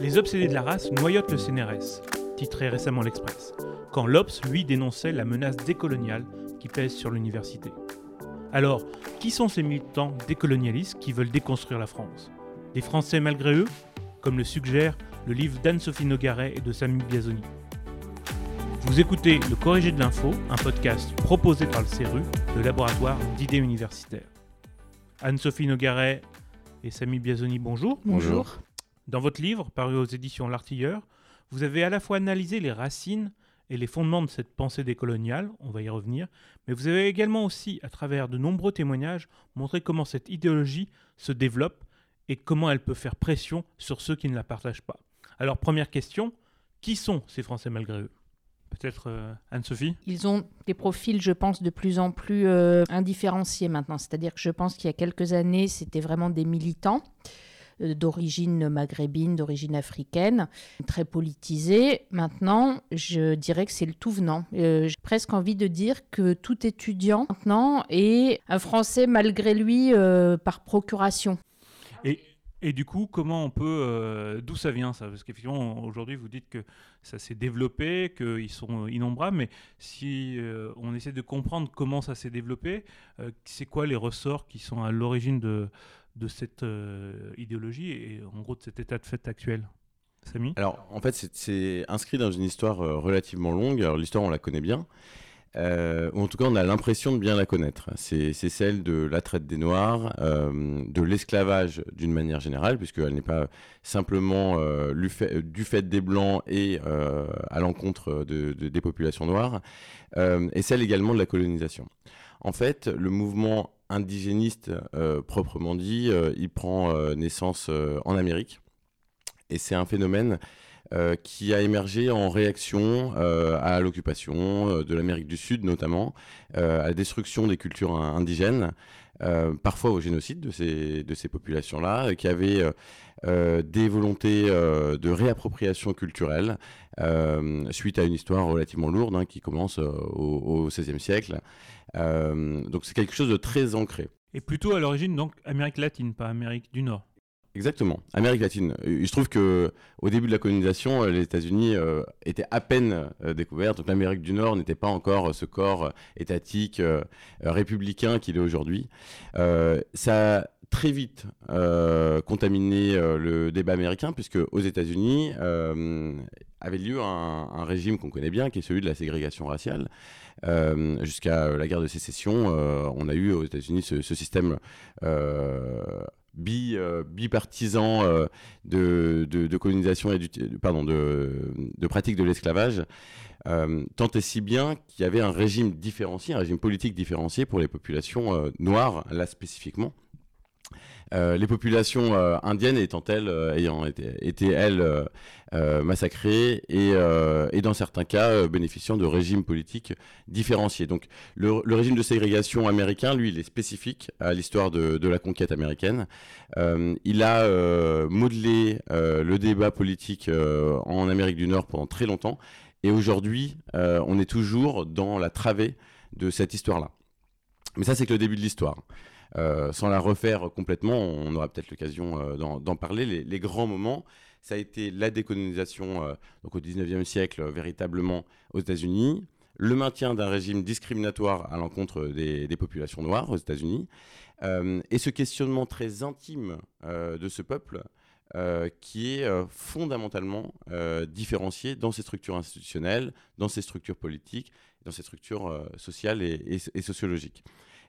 Les obsédés de la race noyotent le CNRS, titré récemment l'Express, quand l'Obs, lui, dénonçait la menace décoloniale qui pèse sur l'université. Alors, qui sont ces militants décolonialistes qui veulent déconstruire la France? Des Français malgré eux? Comme le suggère le livre d'Anne-Sophie Nogaret et de Samy Biazoni. Vous écoutez Le Corrigé de l'Info, un podcast proposé par le CERU, le laboratoire d'idées universitaires. Anne-Sophie Nogaret et Samy Biazoni, bonjour. Bonjour. Dans votre livre, paru aux éditions L'Artilleur, vous avez à la fois analysé les racines et les fondements de cette pensée décoloniale, on va y revenir, mais vous avez également aussi, à travers de nombreux témoignages, montré comment cette idéologie se développe et comment elle peut faire pression sur ceux qui ne la partagent pas. Alors première question, qui sont ces Français malgré eux? Peut-être euh, Anne-Sophie? Ils ont des profils, je pense, de plus en plus euh, indifférenciés maintenant. C'est-à-dire que je pense qu'il y a quelques années, c'était vraiment des militants euh, d'origine maghrébine, d'origine africaine, très politisés. Maintenant, je dirais que c'est le tout venant. J'ai presque envie de dire que tout étudiant maintenant est un Français malgré lui par procuration. Et, et du coup, comment on peut. Euh, d'où ça vient ça? Parce qu'effectivement, aujourd'hui, vous dites que ça s'est développé, qu'ils sont innombrables, mais si euh, on essaie de comprendre comment ça s'est développé, euh, c'est quoi les ressorts qui sont à l'origine de, de cette idéologie et en gros de cet état de fait actuel? Samy? Alors, en fait, c'est inscrit dans une histoire relativement longue. Alors, l'histoire, on la connaît bien. Euh, en tout cas on a l'impression de bien la connaître. C'est celle de la traite des Noirs, euh, de l'esclavage d'une manière générale, puisqu'elle n'est pas simplement euh, du fait des Blancs et à l'encontre de, des populations noires, et celle également de la colonisation. En fait, le mouvement indigéniste proprement dit, il prend naissance en Amérique, et c'est un phénomène euh, qui a émergé en réaction euh, à l'occupation euh, de l'Amérique du Sud notamment, à la destruction des cultures indigènes, parfois au génocide de ces, de ces populations-là, qui avaient des volontés de réappropriation culturelle suite à une histoire relativement lourde hein, qui commence au XVIe siècle. donc c'est quelque chose de très ancré. Et plutôt à l'origine, donc Amérique latine, pas Amérique du Nord. Exactement, Amérique latine. Il se trouve que au début de la colonisation, euh, les États-Unis euh, étaient à peine euh, découverts, donc l'Amérique du Nord n'était pas encore ce corps étatique républicain qu'il est aujourd'hui. ça a très vite contaminé le débat américain, puisque aux États-Unis avait lieu un, régime qu'on connaît bien, qui est celui de la ségrégation raciale. Jusqu'à la guerre de sécession, on a eu aux États-Unis ce, système euh, bipartisan euh, de, colonisation et du, de pratique de l'esclavage, euh, tant et si bien qu'il y avait un régime différencié, un régime politique différencié pour les populations noires, là spécifiquement. Euh, les populations euh, indiennes étant elles, euh, ayant été, elles massacrées et, dans certains cas bénéficiant de régimes politiques différenciés. Donc le, régime de ségrégation américain, lui, il est spécifique à l'histoire de, la conquête américaine. il a modelé le débat politique en Amérique du Nord pendant très longtemps. Et aujourd'hui, on est toujours dans la travée de cette histoire-là. Mais ça, c'est que le début de l'histoire. Euh, sans la refaire complètement, on aura peut-être l'occasion euh, d'en parler. Les, grands moments, ça a été la décolonisation euh, au 19e siècle, véritablement aux États-Unis, le maintien d'un régime discriminatoire à l'encontre des, populations noires aux États-Unis, et ce questionnement très intime de ce peuple qui est fondamentalement différencié dans ses structures institutionnelles, dans ses structures politiques, dans ses structures sociales et sociologiques.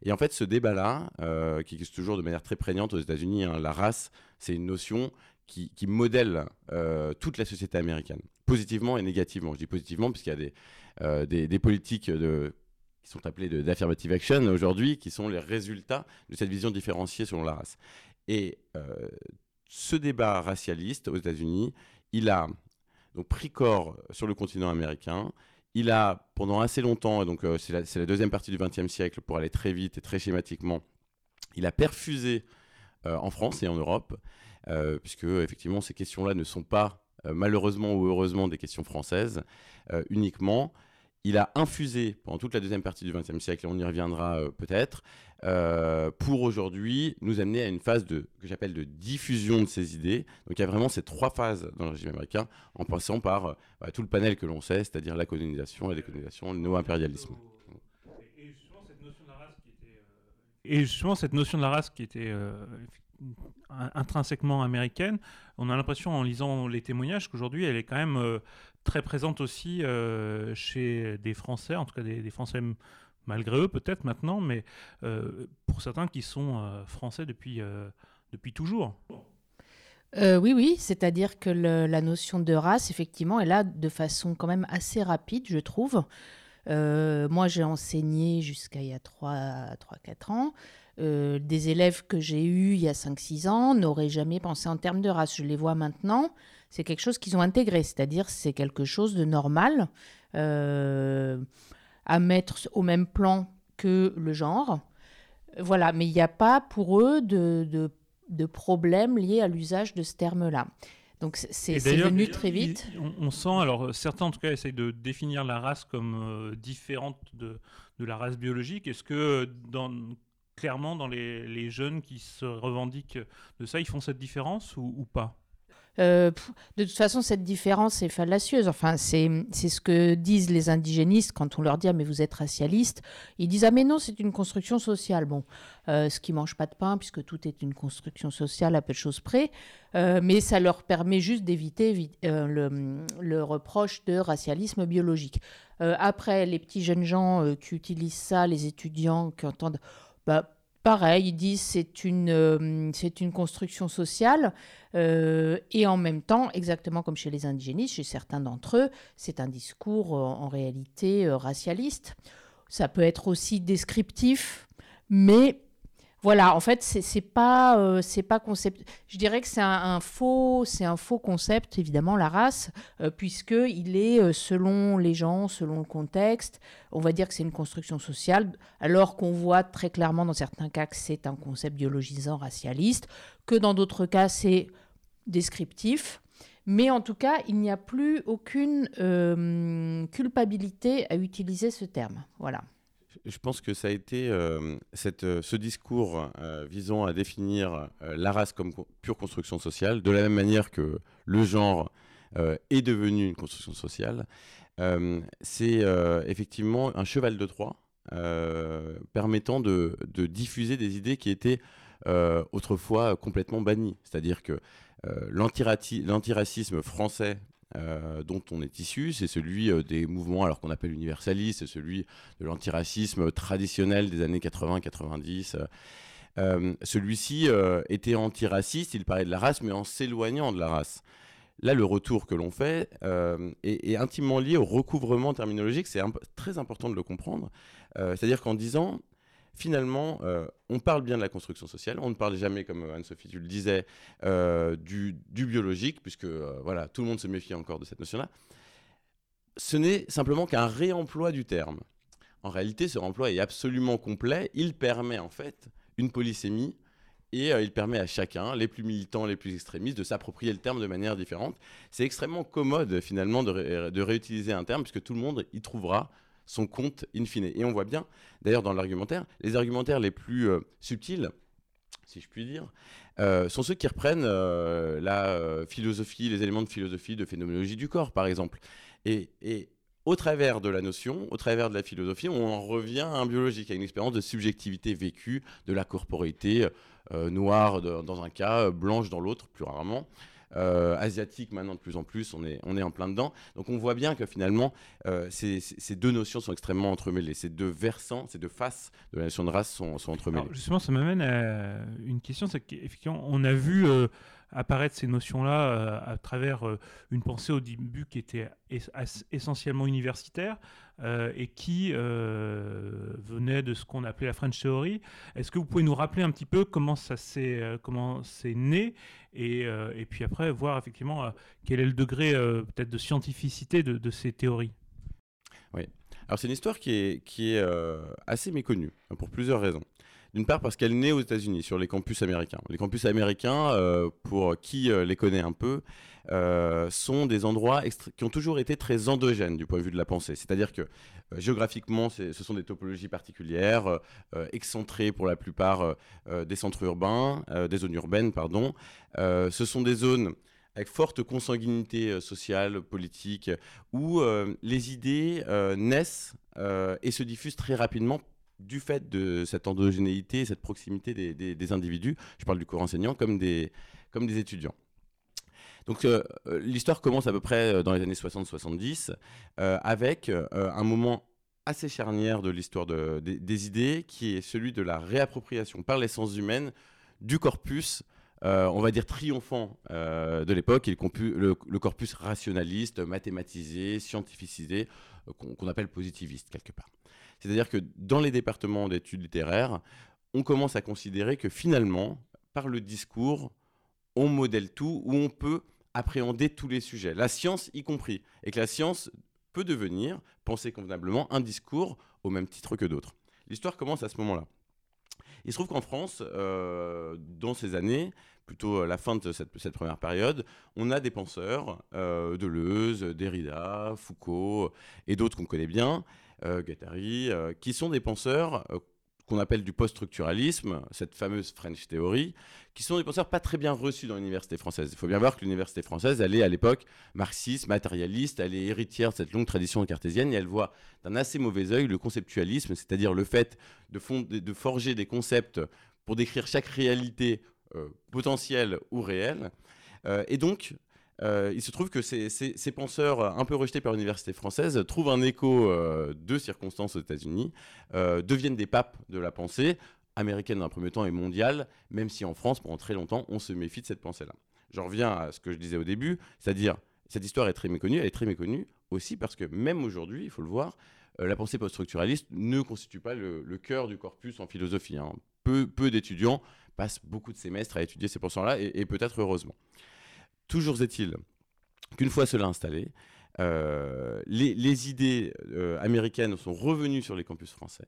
Et en fait, ce débat-là, euh, qui existe toujours de manière très prégnante aux États-Unis, hein, la race, c'est une notion qui, modèle euh, toute la société américaine, positivement et négativement. Je dis positivement puisqu'il y a des, euh, politiques qui sont appelées d'affirmative action aujourd'hui, qui sont les résultats de cette vision différenciée selon la race. Et ce débat racialiste aux États-Unis, il a pris corps sur le continent américain il a, pendant assez longtemps, donc euh, c'est la, deuxième partie du XXe siècle, pour aller très vite et très schématiquement, il a perfusé euh, en France et en Europe, euh, puisque effectivement ces questions-là ne sont pas malheureusement ou heureusement des questions françaises uniquement. Il a infusé pendant toute la deuxième partie du XXe siècle, et on y reviendra peut-être, euh, pour aujourd'hui nous amener à une phase de, que j'appelle de diffusion de ces idées. Donc il y a vraiment ces trois phases dans le régime américain, en passant par euh, bah, tout le panel que l'on sait, c'est-à-dire la colonisation, la décolonisation, le néo-impérialisme. Et justement, cette notion de la race qui était intrinsèquement américaine, on a l'impression en lisant les témoignages qu'aujourd'hui elle est quand même euh, très présente aussi euh, chez des Français, en tout cas des, Français malgré eux peut-être maintenant, mais euh, pour certains qui sont français depuis, depuis toujours. oui, oui, c'est-à-dire que la notion de race, effectivement, est là de façon quand même assez rapide, je trouve. moi, j'ai enseigné jusqu'à il y a 3-4 ans. Euh, des élèves que j'ai eus il y a 5-6 ans n'auraient jamais pensé en termes de race. Je les vois maintenant, c'est quelque chose qu'ils ont intégré, c'est-à-dire c'est quelque chose de normal euh, à mettre au même plan que le genre. Voilà, mais il n'y a pas pour eux de, de, de problème lié à l'usage de ce terme-là. Donc c'est venu très vite. on, sent, alors certains en tout cas essayent de définir la race comme euh, différente de, de, la race biologique. Est-ce que dans, clairement dans les, jeunes qui se revendiquent de ça, ils font cette différence ou, pas? Euh, de toute façon, cette différence est fallacieuse. Enfin, c'est ce que disent les indigénistes quand on leur dit ah, mais vous êtes racialiste. Ils disent ah mais non, c'est une construction sociale. Bon, euh, ce qui mange pas de pain puisque tout est une construction sociale à peu de choses près. Euh, mais ça leur permet juste d'éviter le, le, reproche de racialisme biologique. après, les petits jeunes gens qui utilisent ça, les étudiants qui entendent bah, pareil, ils disent c'est une, euh, c'est une construction sociale euh, et en même temps, exactement comme chez les indigénistes, chez certains d'entre eux, c'est un discours euh, en réalité racialiste. Ça peut être aussi descriptif, mais voilà, en fait, c'est pas, euh, pas concept. Je dirais que c'est un, faux, c'est un faux concept, évidemment, la race, euh, puisque il est euh, selon les gens, selon le contexte. On va dire que c'est une construction sociale, alors qu'on voit très clairement dans certains cas que c'est un concept biologisant, racialiste, que dans d'autres cas c'est descriptif. Mais en tout cas, il n'y a plus aucune culpabilité à utiliser ce terme. Voilà je pense que ça a été euh, euh, ce discours euh, visant à définir la race comme pure construction sociale, de la même manière que le genre est devenu une construction sociale. c'est effectivement un cheval de Troie permettant de, diffuser des idées qui étaient autrefois complètement bannies. C'est-à-dire que l'antiracisme français euh, dont on est issu, c'est celui euh, des mouvements alors qu'on appelle universalistes, c'est celui de l'antiracisme traditionnel des années 80-90. Euh, celui-ci était antiraciste, il parlait de la race, mais en s'éloignant de la race. Là, le retour que l'on fait est, intimement lié au recouvrement terminologique, c'est très important de le comprendre. C'est-à-dire qu'en disant finalement, euh, on parle bien de la construction sociale, on ne parle jamais, comme euh, Anne-Sophie, tu le disais, euh, du, biologique, puisque voilà, tout le monde se méfie encore de cette notion-là. Ce n'est simplement qu'un réemploi du terme. En réalité, ce réemploi est absolument complet. Il permet en fait une polysémie et il permet à chacun, les plus militants, les plus extrémistes, de s'approprier le terme de manière différente. C'est extrêmement commode finalement de, réutiliser un terme puisque tout le monde y trouvera son compte in fine. Et on voit bien, d'ailleurs, dans l'argumentaire, les argumentaires les plus euh, subtils, si je puis dire, euh, sont ceux qui reprennent euh, la philosophie, les éléments de philosophie, de phénoménologie du corps, par exemple. Et, au travers de la notion, au travers de la philosophie, on en revient à un biologique, à une expérience de subjectivité vécue, de la corporité noire dans un cas, blanche dans l'autre, plus rarement. Euh, asiatique maintenant de plus en plus, on est, on est en plein dedans. Donc on voit bien que finalement, euh, ces, ces, deux notions sont extrêmement entremêlées. Ces deux versants, ces deux faces de la notion de race sont, sont entremêlées. justement, ça m'amène à une question, c'est qu'effectivement, on a vu... Euh, apparaître ces notions-là euh, à travers euh, une pensée au début qui était essentiellement universitaire euh, et qui venait de ce qu'on appelait la French Theory. Est-ce que vous pouvez nous rappeler un petit peu comment ça s'est comment c'est né et, et, puis après voir effectivement quel est le degré peut-être de scientificité de, ces théories? Oui. Alors c'est une histoire qui est, qui est assez méconnue pour plusieurs raisons. D'une part parce qu'elle naît aux États-Unis, sur les campus américains. Les campus américains, pour qui les connaît un peu, sont des endroits qui ont toujours été très endogènes du point de vue de la pensée. C'est-à-dire que géographiquement, ce sont des topologies particulières, excentrées pour la plupart des centres urbains, des zones urbaines, pardon. ce sont des zones avec forte consanguinité euh, sociale, politique, où euh, les idées euh, naissent et se diffusent très rapidement du fait de cette endogénéité, cette proximité des, individus, je parle du corps enseignant, comme des, comme des étudiants. Donc l'histoire commence à peu près dans les années 60-70 avec un moment assez charnière de l'histoire des idées qui est celui de la réappropriation par les sciences humaines du corpus euh, on va dire, triomphant euh, de l'époque, le, corpus rationaliste, mathématisé, scientificisé, euh, qu'on appelle positiviste quelque part. C'est-à-dire que dans les départements d'études littéraires, on commence à considérer que finalement, par le discours, on modèle tout, ou on peut appréhender tous les sujets, la science y compris, et que la science peut devenir, penser convenablement, un discours au même titre que d'autres. L'histoire commence à ce moment-là. Il se trouve qu'en France, euh, dans ces années, plutôt à la fin de cette, première période, on a des penseurs, euh, Deleuze, Derrida, Foucault et d'autres qu'on connaît bien, Guattari, euh, qui sont des penseurs qu'on appelle du post-structuralisme, cette fameuse French Theory, qui sont des penseurs pas très bien reçus dans l'université française. Il faut bien voir que l'université française, elle est à l'époque marxiste, matérialiste, elle est héritière de cette longue tradition cartésienne et elle voit d'un assez mauvais œil le conceptualisme, c'est-à-dire le fait de, forger des concepts pour décrire chaque réalité euh, potentielle ou réelle. Euh, et donc, euh, il se trouve que ces, penseurs un peu rejetés par l'université française trouvent un écho euh, de circonstances aux États-Unis, euh, deviennent des papes de la pensée, américaine dans un premier temps et mondiale, même si en France, pendant très longtemps, on se méfie de cette pensée-là. Je reviens à ce que je disais au début, c'est-à-dire, cette histoire est très méconnue, elle est très méconnue aussi parce que même aujourd'hui, il faut le voir, la pensée post-structuraliste ne constitue pas le, cœur du corpus en philosophie. Hein. Peu, d'étudiants passent beaucoup de semestres à étudier ces pensées-là, et peut-être heureusement. Toujours est-il qu'une fois cela installé, euh, les, idées euh, américaines sont revenues sur les campus français,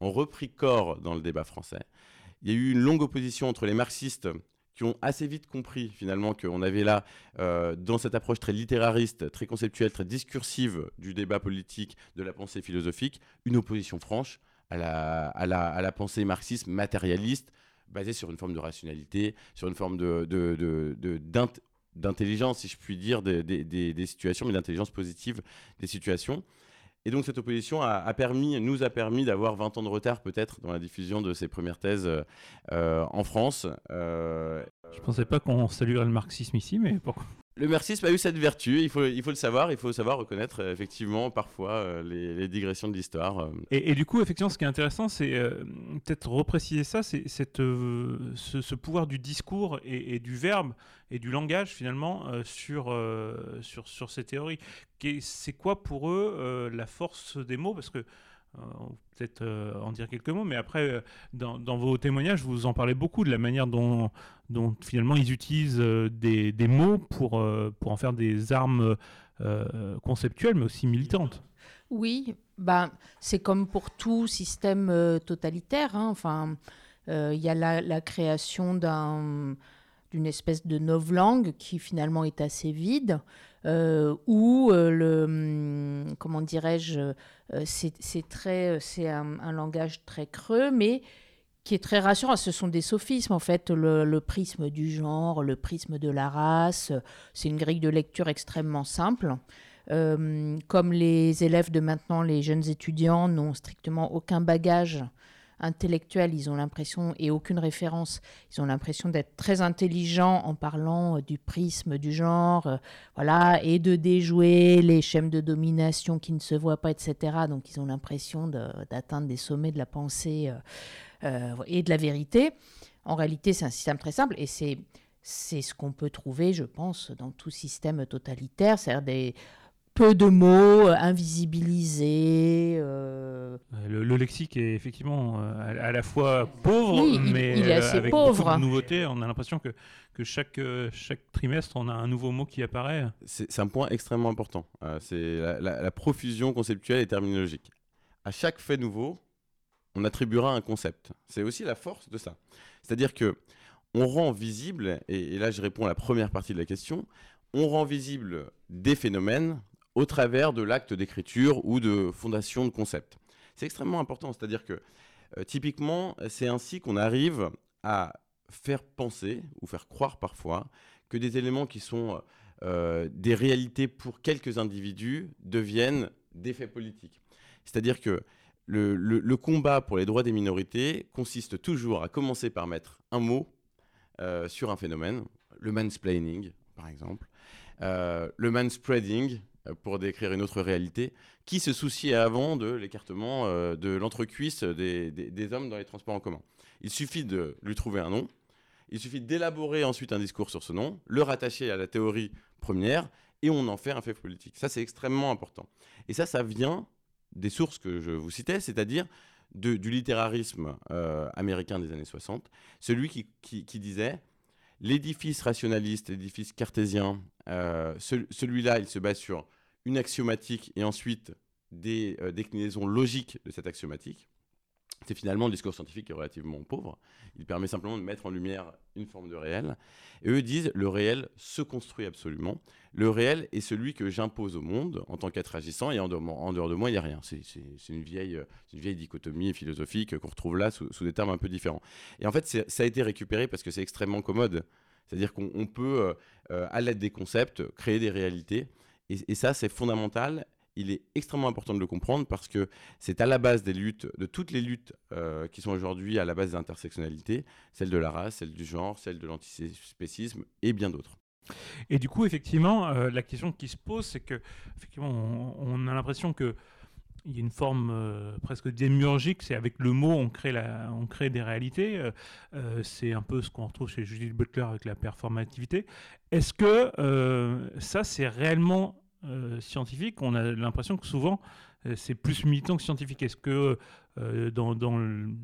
ont repris corps dans le débat français. Il y a eu une longue opposition entre les marxistes qui ont assez vite compris finalement qu'on avait là, euh, dans cette approche très littérariste, très conceptuelle, très discursive du débat politique, de la pensée philosophique, une opposition franche à la, pensée marxiste matérialiste, basée sur une forme de rationalité, sur une forme de, d'intelligence, si je puis dire, des, situations, mais d'intelligence positive des situations. Et donc cette opposition a, permis, nous a permis d'avoir 20 ans de retard peut-être dans la diffusion de ces premières thèses euh, en France. Euh, je pensais pas qu'on saluerait le marxisme ici, mais pourquoi le marxisme a eu cette vertu, il faut, il faut le savoir, il faut savoir reconnaître euh, effectivement parfois euh, les, digressions de l'histoire. Euh. Et, du coup, effectivement, ce qui est intéressant, c'est peut-être repréciser ça, c'est ce, pouvoir du discours et, du verbe et du langage finalement sur, sur, sur ces théories. C'est quoi pour eux la force des mots? Parce que peut-être euh, en dire quelques mots, mais après, euh, dans, vos témoignages, vous en parlez beaucoup de la manière dont, finalement ils utilisent des, mots pour, pour en faire des armes conceptuelles, mais aussi militantes. Oui, bah, c'est comme pour tout système totalitaire. Hein. Enfin, il y a la, la création d'un d'une espèce de novlangue qui finalement est assez vide, euh, où le, hum, comment dirais-je, euh, c'est très, c'est un, langage très creux, mais qui est très rassurant. Ce sont des sophismes, en fait, le, prisme du genre, le prisme de la race. C'est une grille de lecture extrêmement simple. Euh, comme les élèves de maintenant, les jeunes étudiants n'ont strictement aucun bagage intellectuels, ils ont l'impression, et aucune référence, ils ont l'impression d'être très intelligents en parlant euh, du prisme du genre, euh, voilà, et de déjouer les schèmes de domination qui ne se voient pas, etc. Donc ils ont l'impression d'atteindre des sommets de la pensée euh, et de la vérité. En réalité, c'est un système très simple et c'est c'est ce qu'on peut trouver, je pense, dans tout système totalitaire, c'est-à-dire des, peu de mots, euh, invisibilisés. Euh. Le, lexique est effectivement euh, à, la fois pauvre, mais il est assez avec pauvre. beaucoup de nouveautés. On a l'impression que, que chaque, chaque trimestre, on a un nouveau mot qui apparaît. C'est un point extrêmement important. c'est la, profusion conceptuelle et terminologique. À chaque fait nouveau, on attribuera un concept. C'est aussi la force de ça. C'est-à-dire que on rend visible, et, là je réponds à la première partie de la question, on rend visible des phénomènes au travers de l'acte d'écriture ou de fondation de concept. C'est extrêmement important, c'est-à-dire que euh, typiquement, c'est ainsi qu'on arrive à faire penser ou faire croire parfois que des éléments qui sont euh, des réalités pour quelques individus deviennent des faits politiques. C'est-à-dire que le, combat pour les droits des minorités consiste toujours à commencer par mettre un mot euh, sur un phénomène, le mansplaining par exemple, le manspreading pour décrire une autre réalité, qui se souciait avant de l'écartement de l'entrecuisse des, des hommes dans les transports en commun. Il suffit de lui trouver un nom, il suffit d'élaborer ensuite un discours sur ce nom, le rattacher à la théorie première, et on en fait un fait politique. Ça, c'est extrêmement important. Et ça, ça vient des sources que je vous citais, c'est-à-dire du littérarisme euh, américain des années 60, celui qui, disait l'édifice rationaliste, l'édifice cartésien, euh, celui-là, il se base sur une axiomatique et ensuite des euh, déclinaisons logiques de cette axiomatique c'est finalement le discours scientifique est relativement pauvre. Il permet simplement de mettre en lumière une forme de réel. Et eux disent le réel se construit absolument. Le réel est celui que j'impose au monde en tant qu'être agissant et en dehors, de moi, il n'y a rien. C'est une, vieille, une vieille dichotomie philosophique qu'on retrouve là sous, des termes un peu différents. Et en fait, ça a été récupéré parce que c'est extrêmement commode. C'est-à-dire qu'on peut, euh, euh, à l'aide des concepts, créer des réalités. Et ça, c'est fondamental il est extrêmement important de le comprendre parce que c'est à la base des luttes, de toutes les luttes euh, qui sont aujourd'hui à la base des intersectionnalités, celle de la race, celle du genre, celle de l'antispécisme et bien d'autres. Et du coup, effectivement, euh, la question qui se pose, c'est que effectivement, on, a l'impression que il y a une forme euh, presque démiurgique, c'est avec le mot on crée, des réalités. c'est un peu ce qu'on retrouve chez Judith Butler avec la performativité. Est-ce que ça, c'est réellement euh, scientifique, on a l'impression que souvent euh, c'est plus militant que scientifique. Est-ce que euh, dans, le,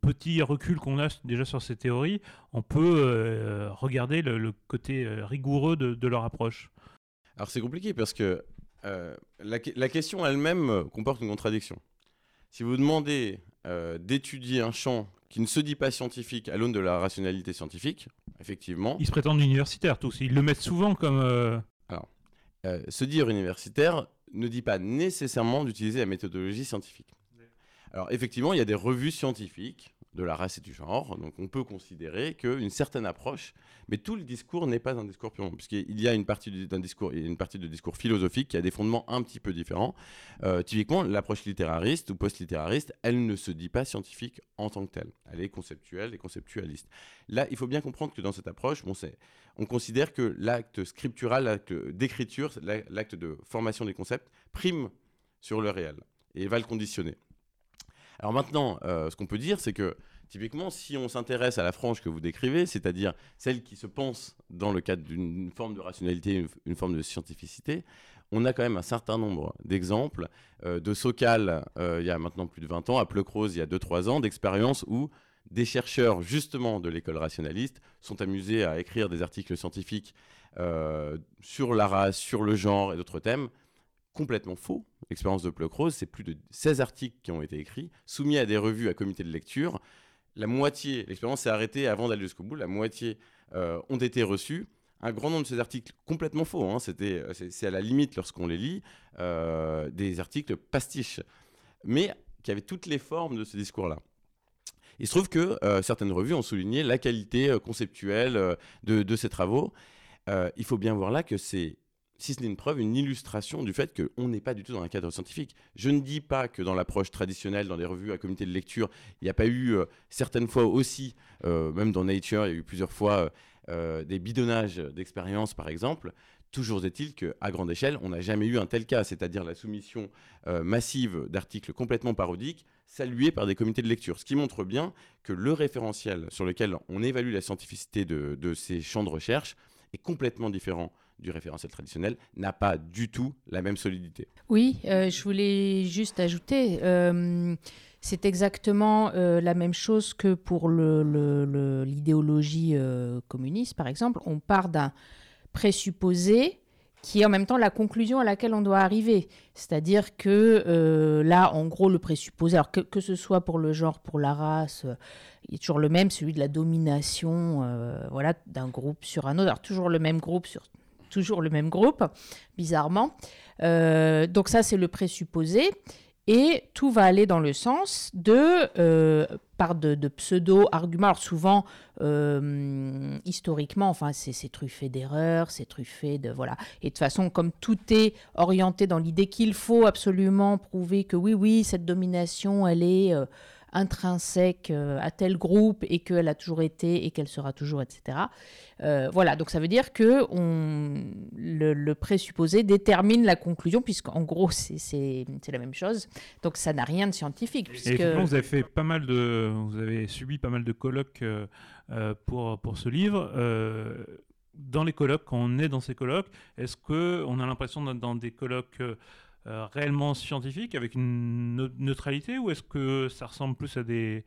petit recul qu'on a déjà sur ces théories, on peut regarder le, côté rigoureux de, leur approche? Alors c'est compliqué parce que la, la, question elle-même comporte une contradiction. Si vous demandez d'étudier un champ qui ne se dit pas scientifique à l'aune de la rationalité scientifique, effectivement. Ils se prétendent universitaires tous. Ils le mettent souvent comme. Euh, se dire universitaire ne dit pas nécessairement d'utiliser la méthodologie scientifique. Alors effectivement, il y a des revues scientifiques de la race et du genre, donc on peut considérer qu'une certaine approche, mais tout le discours n'est pas un discours purement, puisqu'il y a une partie discours, une partie de discours philosophique qui a des fondements un petit peu différents. Euh, typiquement, l'approche littérariste ou post-littérariste, elle ne se dit pas scientifique en tant que telle, elle est conceptuelle et conceptualiste. Là, il faut bien comprendre que dans cette approche, bon, on considère que l'acte scriptural, l'acte d'écriture, l'acte de formation des concepts prime sur le réel et va le conditionner. Alors maintenant, euh, ce qu'on peut dire, c'est que typiquement, si on s'intéresse à la frange que vous décrivez, c'est-à-dire celle qui se pense dans le cadre d'une forme de rationalité, une, forme de scientificité, on a quand même un certain nombre d'exemples euh, de Socal euh, il y a maintenant plus de 20 ans, à Pleucrose il y a 2-3 ans, d'expériences où des chercheurs justement de l'école rationaliste sont amusés à écrire des articles scientifiques sur la race, sur le genre et d'autres thèmes complètement faux. L'expérience de Pleucrose, c'est plus de 16 articles qui ont été écrits, soumis à des revues à comité de lecture. La moitié, l'expérience s'est arrêtée avant d'aller jusqu'au bout, la moitié euh, ont été reçus. Un grand nombre de ces articles complètement faux, hein, c'était, c'est, à la limite lorsqu'on les lit, euh, des articles pastiches, mais qui avaient toutes les formes de ce discours-là. Il se trouve que euh, certaines revues ont souligné la qualité conceptuelle de, ces travaux. il faut bien voir là que c'est si ce n'est une preuve, une illustration du fait qu'on n'est pas du tout dans un cadre scientifique. Je ne dis pas que dans l'approche traditionnelle, dans les revues à comité de lecture, il n'y a pas eu euh, certaines fois aussi, euh, même dans Nature, il y a eu plusieurs fois euh, des bidonnages d'expériences, par exemple. Toujours est-il qu'à grande échelle, on n'a jamais eu un tel cas, c'est-à-dire la soumission massive d'articles complètement parodiques, salués par des comités de lecture. Ce qui montre bien que le référentiel sur lequel on évalue la scientificité de, de ces champs de recherche est complètement différent du référentiel traditionnel n'a pas du tout la même solidité. Oui, euh, je voulais juste ajouter, euh, c'est exactement euh, la même chose que pour l'idéologie communiste, par exemple. On part d'un présupposé qui est en même temps la conclusion à laquelle on doit arriver. C'est-à-dire que là, en gros, le présupposé, alors que, que, ce soit pour le genre, pour la race, il est toujours le même, celui de la domination voilà, d'un groupe sur un autre. Alors toujours le même groupe sur toujours le même groupe, bizarrement. donc ça, c'est le présupposé. Et tout va aller dans le sens de, euh, par de, pseudo-arguments. Souvent, euh, historiquement, enfin, c'est truffé d'erreurs, c'est truffé de... Voilà. Et de toute façon, comme tout est orienté dans l'idée qu'il faut absolument prouver que oui, oui, cette domination, elle est... Intrinsèque euh, à tel groupe et qu'elle a toujours été et qu'elle sera toujours, etc. Euh, voilà, donc ça veut dire que on, le, présupposé détermine la conclusion, puisqu'en gros, c'est la même chose. Donc ça n'a rien de scientifique. Puisque... Et vous avez fait pas mal de, vous avez subi pas mal de colloques euh, pour, pour ce livre dans les colloques, quand on est dans ces colloques, est-ce qu'on a l'impression d'être dans des colloques euh, réellement scientifique, avec une neutralité, ou est-ce que ça ressemble plus à des,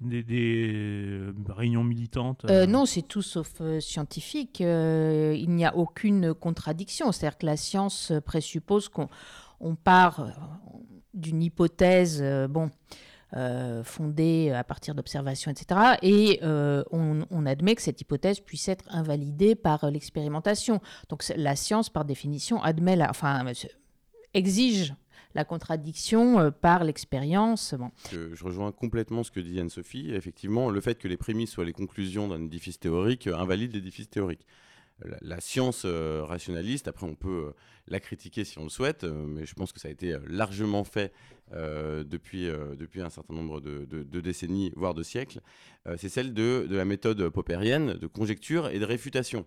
des, euh, réunions militantes euh Non, c'est tout sauf scientifique. il n'y a aucune contradiction. C'est-à-dire que la science présuppose qu'on on part d'une hypothèse, bon, fondée à partir d'observations, etc. Et on, on, admet que cette hypothèse puisse être invalidée par l'expérimentation. Donc la science, par définition, admet la, enfin, exige la contradiction euh, par l'expérience. Je rejoins complètement ce que dit Anne-Sophie. Effectivement, le fait que les prémices soient les conclusions d'un édifice théorique euh, invalide l'édifice théorique. La, science euh, rationaliste, après on peut la critiquer si on le souhaite, mais je pense que ça a été largement fait depuis, depuis un certain nombre de, décennies, voire de siècles, c'est celle de, la méthode poppérienne de conjecture et de réfutation.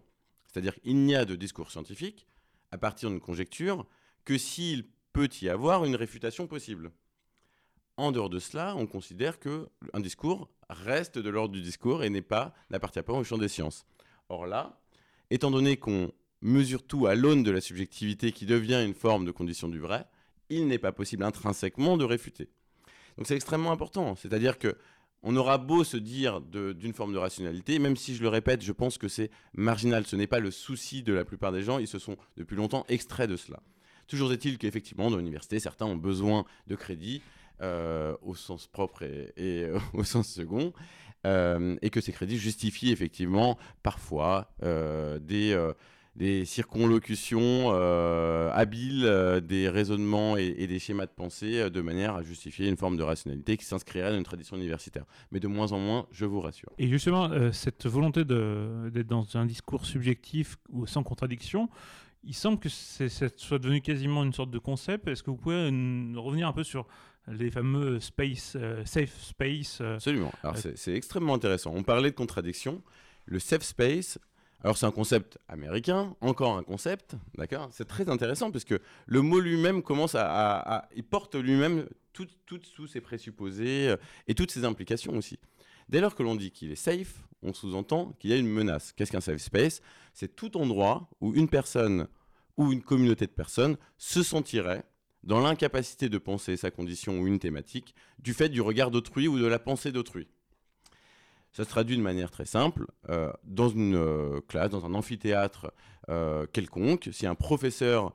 C'est-à-dire qu'il n'y a de discours scientifique à partir d'une conjecture que s'il peut y avoir une réfutation possible. En dehors de cela, on considère que un discours reste de l'ordre du discours et n'est pas n'appartient pas au champ des sciences. Or là, étant donné qu'on mesure tout à l'aune de la subjectivité qui devient une forme de condition du vrai, il n'est pas possible intrinsèquement de réfuter. Donc c'est extrêmement important. C'est-à-dire que on aura beau se dire d'une forme de rationalité, même si je le répète, je pense que c'est marginal. Ce n'est pas le souci de la plupart des gens. Ils se sont depuis longtemps extraits de cela. Toujours est-il qu'effectivement, dans l'université, certains ont besoin de crédits euh, au sens propre et, euh, au sens second, euh, et que ces crédits justifient effectivement parfois des des circonlocutions habiles, des raisonnements et, des schémas de pensée de manière à justifier une forme de rationalité qui s'inscrirait dans une tradition universitaire. Mais de moins en moins, je vous rassure. Et justement, cette volonté d'être dans un discours subjectif ou sans contradiction, il semble que ça soit devenu quasiment une sorte de concept. Est-ce que vous pouvez revenir un peu sur les fameux space, euh, safe space euh, Absolument. Alors euh, c'est extrêmement intéressant. On parlait de contradiction. Le safe space, alors c'est un concept américain, encore un concept, d'accord? C'est très intéressant parce que le mot lui-même commence à, il porte lui-même toutes tout, tous ses présupposés et toutes ses implications aussi. Dès lors que l'on dit qu'il est safe, on sous-entend qu'il y a une menace. Qu'est-ce qu'un safe space? C'est tout endroit où une personne ou une communauté de personnes se sentirait dans l'incapacité de penser sa condition ou une thématique du fait du regard d'autrui ou de la pensée d'autrui. Ça se traduit de manière très simple. Euh, dans une euh, classe, dans un amphithéâtre euh, quelconque, si un professeur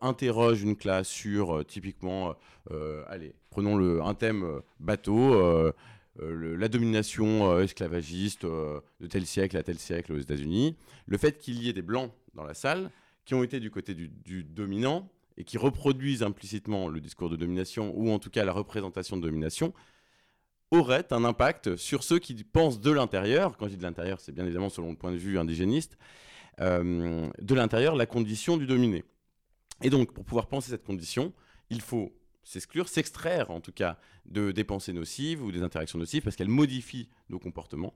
interroge une classe sur typiquement, allez, prenons le, un thème bateau, la domination esclavagiste de tel siècle à tel siècle aux États-Unis, le fait qu'il y ait des blancs dans la salle qui ont été du côté du, dominant et qui reproduisent implicitement le discours de domination ou en tout cas la représentation de domination, auraient un impact sur ceux qui pensent de l'intérieur, quand je dis de l'intérieur, c'est bien évidemment selon le point de vue indigéniste, euh, de l'intérieur la condition du dominé. Et donc, pour pouvoir penser cette condition, il faut s'exclure, s'extraire en tout cas de des pensées nocives ou des interactions nocives parce qu'elles modifient nos comportements.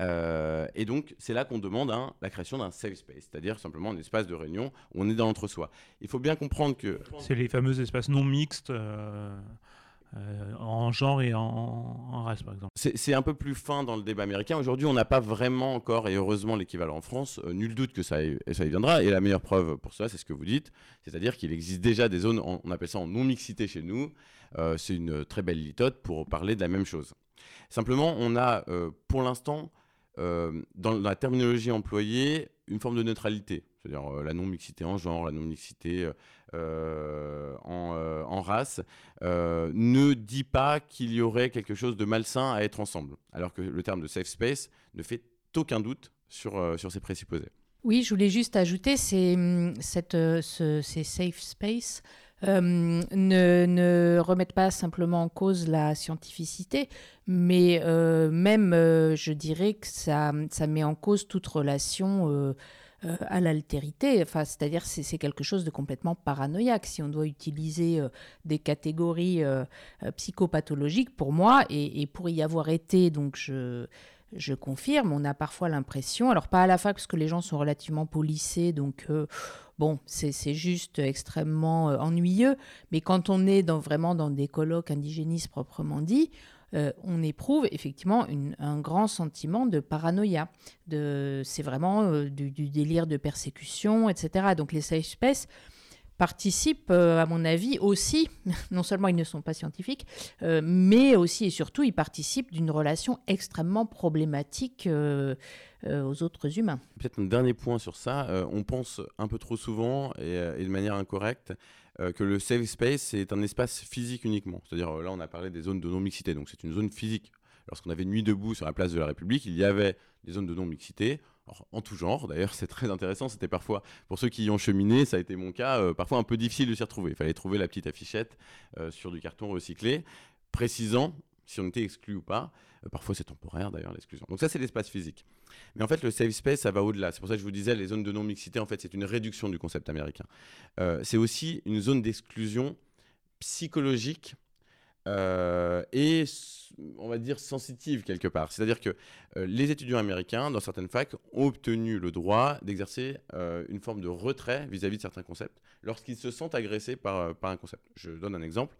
Euh, et donc, c'est là qu'on demande la création d'un safe space, c'est-à-dire simplement un espace de réunion où on est dans l'entre-soi. Il faut bien comprendre que... C'est les fameux espaces non mixtes. Euh, euh, en genre et en, race, par exemple. C'est un peu plus fin dans le débat américain. Aujourd'hui, on n'a pas vraiment encore, et heureusement, l'équivalent en France. nul doute que ça y, ça y viendra. Et la meilleure preuve pour ça, c'est ce que vous dites. C'est-à-dire qu'il existe déjà des zones, on appelle ça en non-mixité chez nous. c'est une très belle litote pour parler de la même chose. Simplement, on a, pour l'instant, dans la terminologie employée, une forme de neutralité, c'est-à-dire la non-mixité en genre, la non-mixité en, race, ne dit pas qu'il y aurait quelque chose de malsain à être ensemble, alors que le terme de safe space ne fait aucun doute sur, sur ces présupposés. Oui, je voulais juste ajouter, hum, ces safe space euh, ne, ne, remettent pas simplement en cause la scientificité, mais euh, même, euh, je dirais que ça, ça, met en cause toute relation à l'altérité. Enfin, c'est-à-dire c'est, c'est quelque chose de complètement paranoïaque. Si on doit utiliser des catégories psychopathologiques, pour moi, et, et, pour y avoir été, donc je je confirme, on a parfois l'impression, alors pas à la fac parce que les gens sont relativement polissés, donc Bon, c'est juste extrêmement euh, ennuyeux, mais quand on est vraiment dans des colloques indigénistes proprement dit, euh, on éprouve effectivement un grand sentiment de paranoïa. C'est vraiment euh, du, délire de persécution, etc. Donc les safe space participent, à mon avis, aussi, non seulement ils ne sont pas scientifiques, mais aussi et surtout ils participent d'une relation extrêmement problématique euh, aux autres humains. Peut-être un dernier point sur ça. Euh, on pense un peu trop souvent et, euh, de manière incorrecte que le safe space est un espace physique uniquement. C'est-à-dire là, on a parlé des zones de non-mixité, donc c'est une zone physique. Lorsqu'on avait Nuit debout sur la place de la République, il y avait des zones de non-mixité. En tout genre, d'ailleurs, c'est très intéressant. C'était parfois, pour ceux qui y ont cheminé, ça a été mon cas, parfois un peu difficile de s'y retrouver. Il fallait trouver la petite affichette sur du carton recyclé, précisant si on était exclu ou pas. parfois, c'est temporaire d'ailleurs, l'exclusion. Donc, ça, c'est l'espace physique. Mais en fait, le safe space, ça va au-delà. C'est pour ça que je vous disais, les zones de non-mixité, en fait, c'est une réduction du concept américain. Euh, c'est aussi une zone d'exclusion psychologique euh, et, on va dire, sensitive quelque part. C'est-à-dire que euh, les étudiants américains, dans certaines facs, ont obtenu le droit d'exercer une forme de retrait vis-à-vis de certains concepts lorsqu'ils se sentent agressés par, par un concept. Je donne un exemple.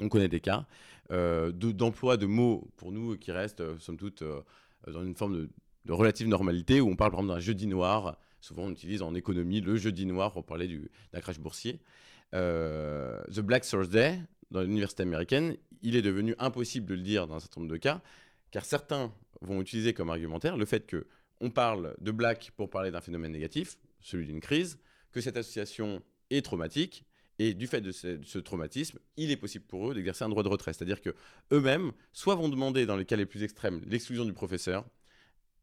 On connaît des cas d'emploi de, mots pour nous qui restent, somme toute, dans une forme de relative normalité, où on parle par exemple d'un jeudi noir. Souvent, on utilise en économie le jeudi noir pour parler d'un crash boursier. Euh, The Black Thursday, dans l'université américaine, il est devenu impossible de le dire dans un certain nombre de cas, car certains vont utiliser comme argumentaire le fait que on parle de black pour parler d'un phénomène négatif, celui d'une crise, que cette association est traumatique, et du fait de ce, traumatisme, il est possible pour eux d'exercer un droit de retrait. C'est-à-dire que eux-mêmes, soit vont demander, dans les cas les plus extrêmes, l'exclusion du professeur,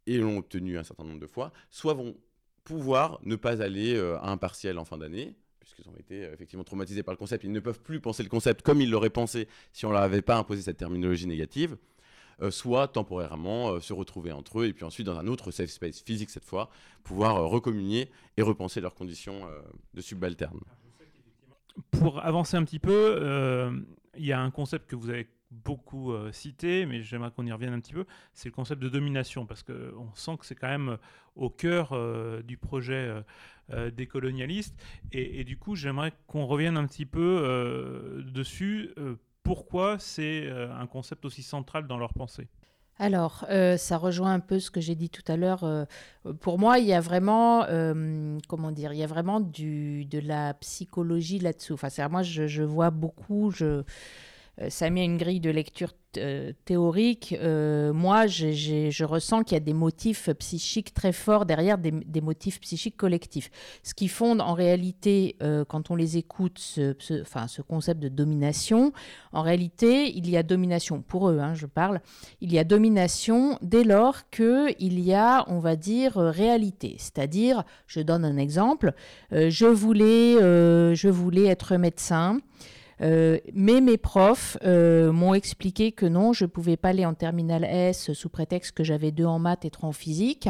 et l'ont obtenu un certain nombre de fois, soit vont pouvoir ne pas aller euh, à un partiel en fin d'année, puisqu'ils ont été euh, effectivement traumatisés par le concept. Ils ne peuvent plus penser le concept comme ils l'auraient pensé si on ne leur avait pas imposé cette terminologie négative. Euh, soit temporairement se retrouver entre eux et puis ensuite dans un autre safe space physique cette fois, pouvoir recommunier et repenser leurs conditions de subalterne. Pour avancer un petit peu, il y a un concept que vous avez beaucoup euh, cité, mais j'aimerais qu'on y revienne un petit peu, c'est le concept de domination, parce qu'on sent que c'est quand même euh, au cœur euh, du projet des colonialistes. Et, du coup, j'aimerais qu'on revienne un petit peu dessus. pourquoi c'est un concept aussi central dans leur pensée alors, ça rejoint un peu ce que j'ai dit tout à l'heure. pour moi, il y a vraiment, comment dire, il y a vraiment du, de la psychologie là-dessous. Enfin, moi, je, je, vois beaucoup, je, euh, ça met une grille de lecture euh, théorique. Euh, moi, je ressens qu'il y a des motifs psychiques très forts derrière, des, motifs psychiques collectifs. Ce qui fonde en réalité, quand on les écoute, ce, enfin, ce concept de domination, en réalité, il y a domination, pour eux, hein, je parle, il y a domination dès lors qu'il y a, on va dire, réalité. C'est-à-dire, je donne un exemple, je, voulais, je voulais être médecin. Euh, mais mes profs euh, m'ont expliqué que non, je ne pouvais pas aller en terminale S sous prétexte que j'avais deux en maths et trois en physique.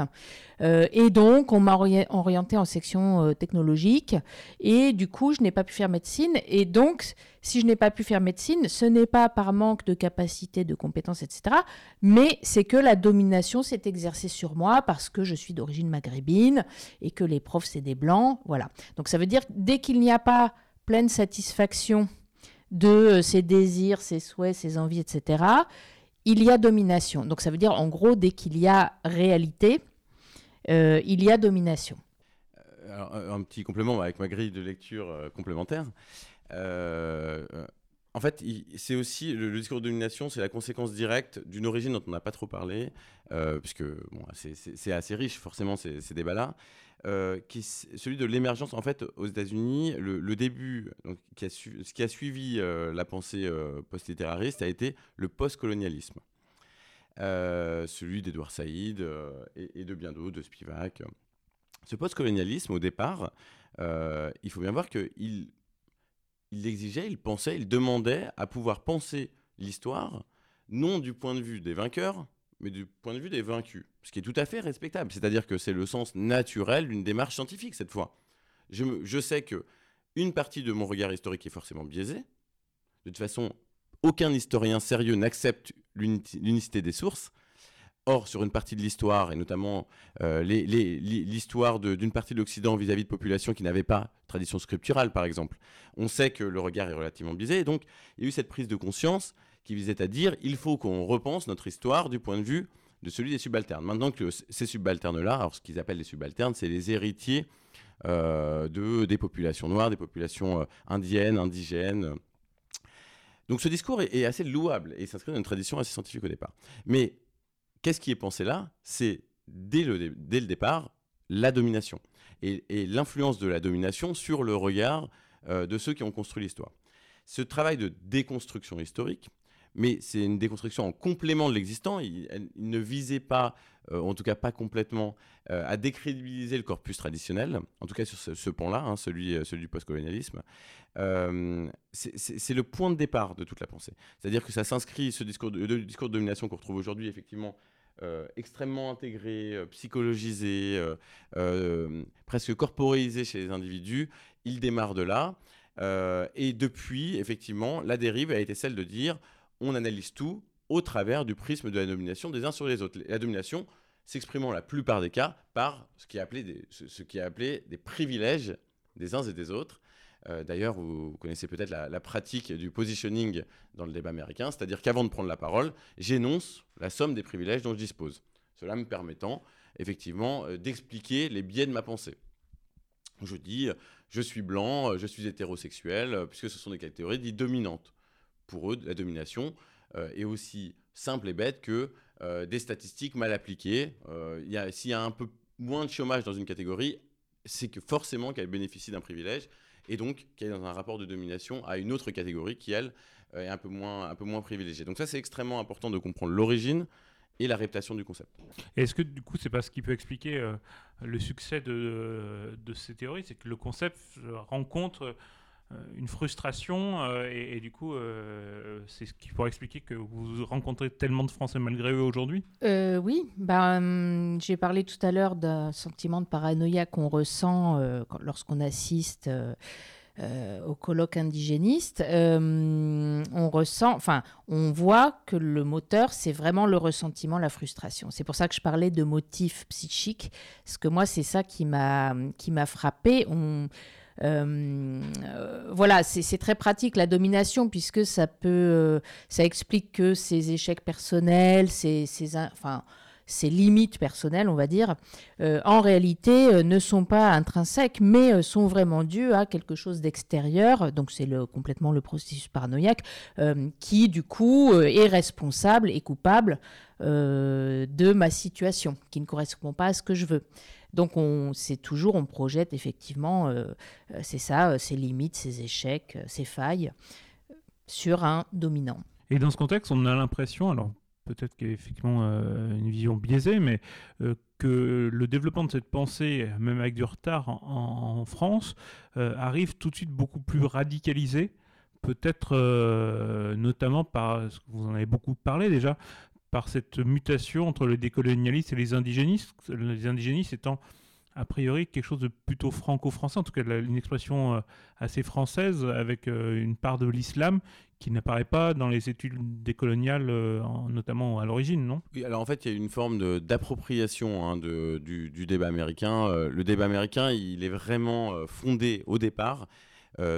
Euh, et donc, on m'a orienté en section technologique. Et du coup, je n'ai pas pu faire médecine. Et donc, si je n'ai pas pu faire médecine, ce n'est pas par manque de capacité, de compétences, etc. Mais c'est que la domination s'est exercée sur moi parce que je suis d'origine maghrébine et que les profs, c'est des blancs. Voilà. Donc, ça veut dire dès qu'il n'y a pas pleine satisfaction de euh, ses désirs, ses souhaits, ses envies, etc., il y a domination. Donc ça veut dire, en gros, dès qu'il y a réalité, euh, il y a domination. Euh, un petit complément avec ma grille de lecture complémentaire. en fait, c'est aussi le, discours de domination, c'est la conséquence directe d'une origine dont on n'a pas trop parlé, puisque c'est assez riche forcément ces, débats-là, euh, qui celui de l'émergence. En fait, aux États-Unis, le, début, donc, qui a ce qui a suivi euh, la pensée post-littérariste a été le post-colonialisme, celui d'Edouard Saïd et, et, de bien d'autres, de Spivak. Ce post-colonialisme, au départ, il faut bien voir qu'il il exigeait, il pensait, il demandait à pouvoir penser l'histoire, non du point de vue des vainqueurs, mais du point de vue des vaincus. Ce qui est tout à fait respectable. C'est-à-dire que c'est le sens naturel d'une démarche scientifique, cette fois. Je, sais que une partie de mon regard historique est forcément biaisée. De toute façon, aucun historien sérieux n'accepte l'unicité des sources. Or, sur une partie de l'histoire, et notamment euh, l'histoire d'une partie de l'Occident vis-à-vis de populations qui n'avaient pas tradition scripturale, par exemple, on sait que le regard est relativement biaisé. Et donc, il y a eu cette prise de conscience qui visait à dire il faut qu'on repense notre histoire du point de vue de celui des subalternes. Maintenant que ces subalternes-là, alors ce qu'ils appellent les subalternes, c'est les héritiers euh, de, des populations noires, des populations euh, indiennes, indigènes. Donc ce discours est, assez louable et s'inscrit dans une tradition assez scientifique au départ. Mais qu'est-ce qui est pensé là? C'est dès le, dès le départ la domination et, l'influence de la domination sur le regard euh, de ceux qui ont construit l'histoire. Ce travail de déconstruction historique, mais c'est une déconstruction en complément de l'existant. Il, ne visait pas, euh, en tout cas pas complètement, euh, à décrédibiliser le corpus traditionnel, en tout cas sur ce, point-là, hein, celui, celui du postcolonialisme. c'est le point de départ de toute la pensée. C'est-à-dire que ça s'inscrit, ce discours de, discours de domination qu'on retrouve aujourd'hui, effectivement, euh, extrêmement intégré, euh, psychologisé, euh, presque corporéisé chez les individus. Il démarre de là. et depuis, effectivement, la dérive a été celle de dire on analyse tout au travers du prisme de la domination des uns sur les autres. La domination s'exprimant la plupart des cas par ce qui est appelé des, privilèges des uns et des autres. Euh, d'ailleurs, vous, connaissez peut-être la, pratique du positioning dans le débat américain, c'est-à-dire qu'avant de prendre la parole, j'énonce la somme des privilèges dont je dispose. Cela me permettant effectivement euh, d'expliquer les biais de ma pensée. Je dis, je suis blanc, je suis hétérosexuel, puisque ce sont des catégories dites dominantes. Pour eux, la domination euh, est aussi simple et bête que des statistiques mal appliquées. S'il y a un peu moins de chômage dans une catégorie, c'est que forcément qu'elle bénéficie d'un privilège et donc qui est dans un rapport de domination à une autre catégorie qui, elle, euh, est un peu moins, privilégiée. Donc ça, c'est extrêmement important de comprendre l'origine et la réputation du concept. Est-ce que du coup, c'est pas ce qui peut expliquer euh, le succès de, ces théories, c'est que le concept rencontre euh, une frustration et, du coup c'est ce qui pourrait expliquer que vous rencontrez tellement de Français malgré eux aujourd'hui Oui, hum, j'ai parlé tout à l'heure d'un sentiment de paranoïa qu'on ressent lorsqu'on assiste au colloque indigéniste. on ressent, enfin, on voit que le moteur, c'est vraiment le ressentiment, la frustration. C'est pour ça que je parlais de motifs psychiques, parce que moi, c'est ça qui m'a frappé. Euh, voilà, c'est très pratique la domination puisque ça peut, euh, ça explique que ces échecs personnels, ces limites personnelles, on va dire, euh, en réalité ne sont pas intrinsèques, mais sont vraiment dues à quelque chose d'extérieur. Donc c'est le, complètement le processus paranoïaque qui, du coup, est responsable et coupable de ma situation, qui ne correspond pas à ce que je veux. Donc on, c'est toujours, on projette effectivement, euh, euh, c'est ça, ses euh, limites, ses échecs, ses failles sur un dominant. Et dans ce contexte, on a l'impression, alors peut-être qu'il y a effectivement une vision biaisée, mais que le développement de cette pensée, même avec du retard en, France, arrive tout de suite beaucoup plus radicalisé peut-être notamment par, ce que vous en avez beaucoup parlé déjà, par cette mutation entre le décolonialisme et les indigénistes, les indigénistes étant a priori quelque chose de plutôt franco-français, en tout cas une expression euh, assez française avec euh, une part de l'islam qui n'apparaît pas dans les études décoloniales, euh, notamment à l'origine, non? Oui, alors en fait, il y a une forme d'appropriation hein, du, débat américain. le débat américain, il est vraiment fondé au départ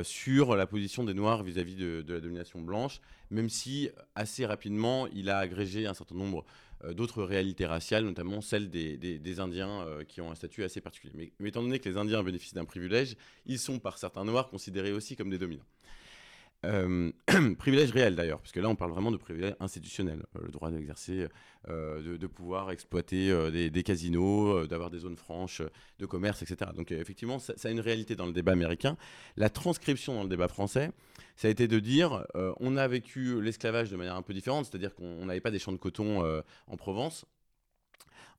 sur la position des Noirs vis-à-vis de, la domination blanche, même si assez rapidement il a agrégé un certain nombre euh, d'autres réalités raciales, notamment celle des, Indiens euh, qui ont un statut assez particulier. Mais, étant donné que les Indiens bénéficient d'un privilège, ils sont par certains Noirs considérés aussi comme des dominants. Euh, privilège réel d'ailleurs, parce que là on parle vraiment de privilège institutionnel, euh, le droit d'exercer, euh, de, pouvoir exploiter des, casinos, d'avoir des zones franches de commerce, etc. Donc effectivement, ça, a une réalité dans le débat américain. La transcription dans le débat français, ça a été de dire, on a vécu l'esclavage de manière un peu différente, c'est-à-dire qu'on n'avait pas des champs de coton en Provence.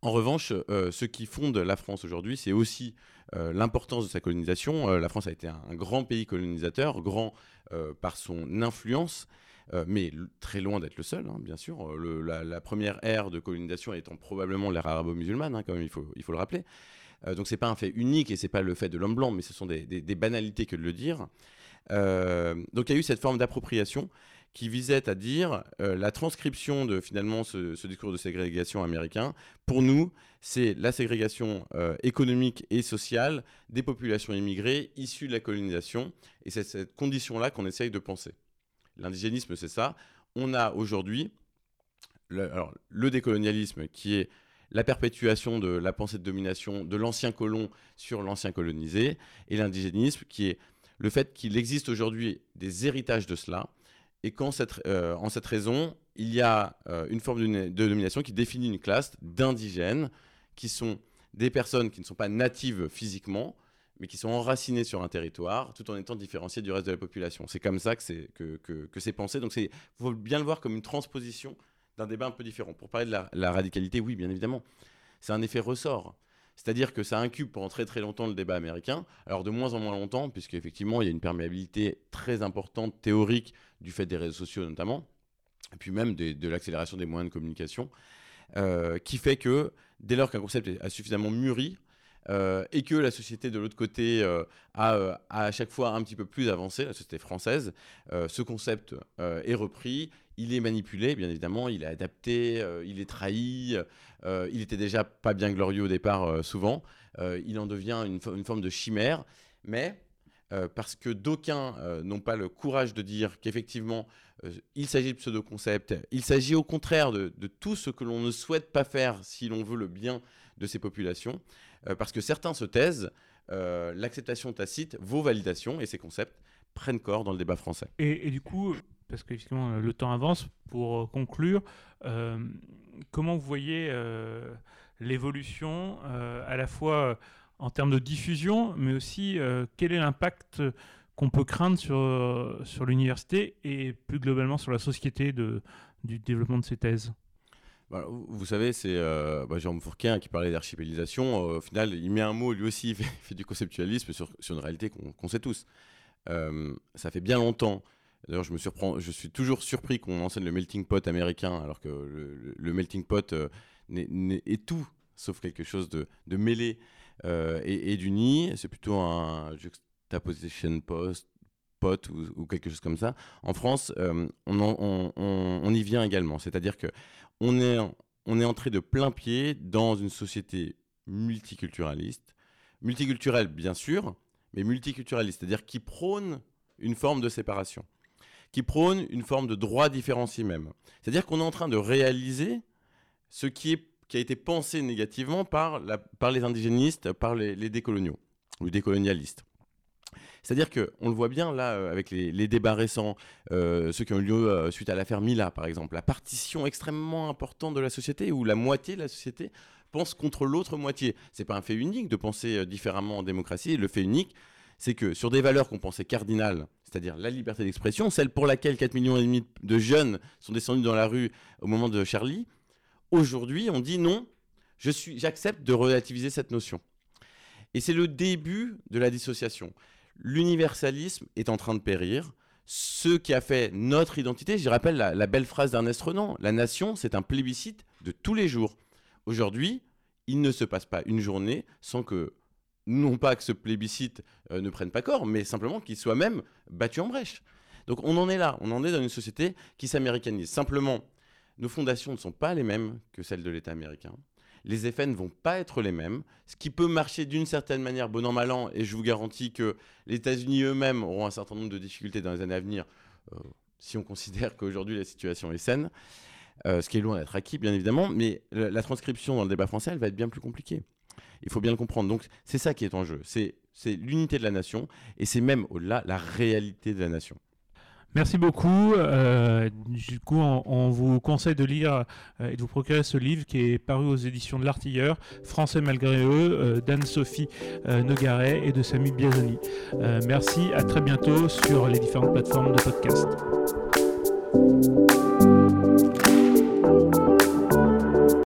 En revanche, ce qui fonde la France aujourd'hui, c'est aussi l'importance de sa colonisation. la France a été un, grand pays colonisateur, grand euh, par son influence, euh, mais très loin d'être le seul, hein, bien sûr. Euh, la, première ère de colonisation étant probablement l'ère arabo-musulmane, hein, quand même, il faut, le rappeler. donc c'est pas un fait unique et c'est pas le fait de l'homme blanc, mais ce sont des, banalités que de le dire. donc il y a eu cette forme d'appropriation qui visait à dire la transcription de finalement ce, discours de ségrégation américain, pour nous, c'est la ségrégation économique et sociale des populations immigrées issues de la colonisation. Et c'est cette condition-là qu'on essaye de penser. L'indigénisme, c'est ça. On a aujourd'hui le décolonialisme qui est la perpétuation de la pensée de domination de l'ancien colon sur l'ancien colonisé, et l'indigénisme qui est le fait qu'il existe aujourd'hui des héritages de cela, et qu'en cette, euh, en cette raison, il y a euh, une forme de, domination qui définit une classe d'indigènes, qui sont des personnes qui ne sont pas natives physiquement, mais qui sont enracinés sur un territoire, tout en étant différenciés du reste de la population. C'est comme ça que c'est que, que, c'est pensé. Donc, il faut bien le voir comme une transposition d'un débat un peu différent. Pour parler de la, radicalité, oui, bien évidemment, c'est un effet ressort. C'est-à-dire que ça incube pendant très très longtemps le débat américain, alors de moins en moins longtemps, puisqu'effectivement, il y a une perméabilité très importante, théorique, du fait des réseaux sociaux notamment, et puis même de l'accélération des moyens de communication, euh, qui fait que dès lors qu'un concept a suffisamment mûri, euh, et que la société de l'autre côté euh, a, à chaque fois un petit peu plus avancé, la société française, ce concept est repris, il est manipulé, bien évidemment, il est adapté, il est trahi, il était déjà pas bien glorieux au départ souvent, il en devient une, forme de chimère, mais parce que d'aucuns n'ont pas le courage de dire qu'effectivement il s'agit de pseudo-concepts, il s'agit au contraire de, tout ce que l'on ne souhaite pas faire si l'on veut le bien de ces populations. Euh, parce que certains se taisent, euh, l'acceptation tacite vaut validation et ces concepts prennent corps dans le débat français. Et, du coup, parce que le temps avance, pour conclure, euh, comment vous voyez l'évolution à la fois en termes de diffusion, mais aussi quel est l'impact qu'on peut craindre sur, sur l'université et plus globalement sur la société de, du développement de ces thèses? Bah, vous savez, c'est euh, bah, Jérôme Fourquin qui parlait d'archipélisation. Euh, au final, il met un mot, lui aussi, il fait, du conceptualisme sur, une réalité qu'on sait tous. Euh, ça fait bien longtemps. D'ailleurs, je me surprends, je suis toujours surpris qu'on enseigne le melting pot américain, alors que le, melting pot est, tout sauf quelque chose de, mêlé et, d'uni. C'est plutôt un juxtaposition post, pot ou, quelque chose comme ça. En France, on, on, on, y vient également. C'est-à-dire que on est, on est entré de plein pied dans une société multiculturaliste. Multiculturelle, bien sûr, mais multiculturaliste, c'est-à-dire qui prône une forme de séparation, qui prône une forme de droit différencié même. C'est-à-dire qu'on est en train de réaliser ce qui, a été pensé négativement par, les indigénistes, par les, les décoloniaux ou décolonialistes. C'est-à-dire qu'on le voit bien là euh, avec les, débats récents, euh, ceux qui ont eu lieu euh, suite à l'affaire Mila par exemple, la partition extrêmement importante de la société où la moitié de la société pense contre l'autre moitié. C'est pas un fait unique de penser différemment en démocratie. Le fait unique, c'est que sur des valeurs qu'on pensait cardinales, c'est-à-dire la liberté d'expression, celle pour laquelle 4 millions et demi de jeunes sont descendus dans la rue au moment de Charlie, aujourd'hui on dit non, je suis, j'accepte de relativiser cette notion. Et c'est le début de la dissociation l'universalisme est en train de périr. Ce qui a fait notre identité, je rappelle la, belle phrase d'Ernest Renan, la nation, c'est un plébiscite de tous les jours. Aujourd'hui, il ne se passe pas une journée sans que, non pas que ce plébiscite euh, ne prenne pas corps, mais simplement qu'il soit même battu en brèche. Donc on en est là, on en est dans une société qui s'américanise. Simplement, nos fondations ne sont pas les mêmes que celles de l'État américain les effets ne vont pas être les mêmes. Ce qui peut marcher d'une certaine manière, bon an, mal an, et je vous garantis que les États-Unis eux-mêmes auront un certain nombre de difficultés dans les années à venir, euh, si on considère qu'aujourd'hui la situation est saine, euh, ce qui est loin d'être acquis, bien évidemment, mais la, transcription dans le débat français, elle va être bien plus compliquée. Il faut bien le comprendre. Donc, c'est ça qui est en jeu. C'est l'unité de la nation, et c'est même, au-delà, la réalité de la nation. Merci beaucoup. Euh, du coup, on, vous conseille de lire euh, et de vous procurer ce livre qui est paru aux éditions de l'Artilleur, Français malgré eux, euh, d'Anne-Sophie Nogaret et de Samy Biazoni. merci, à très bientôt sur les différentes plateformes de podcast.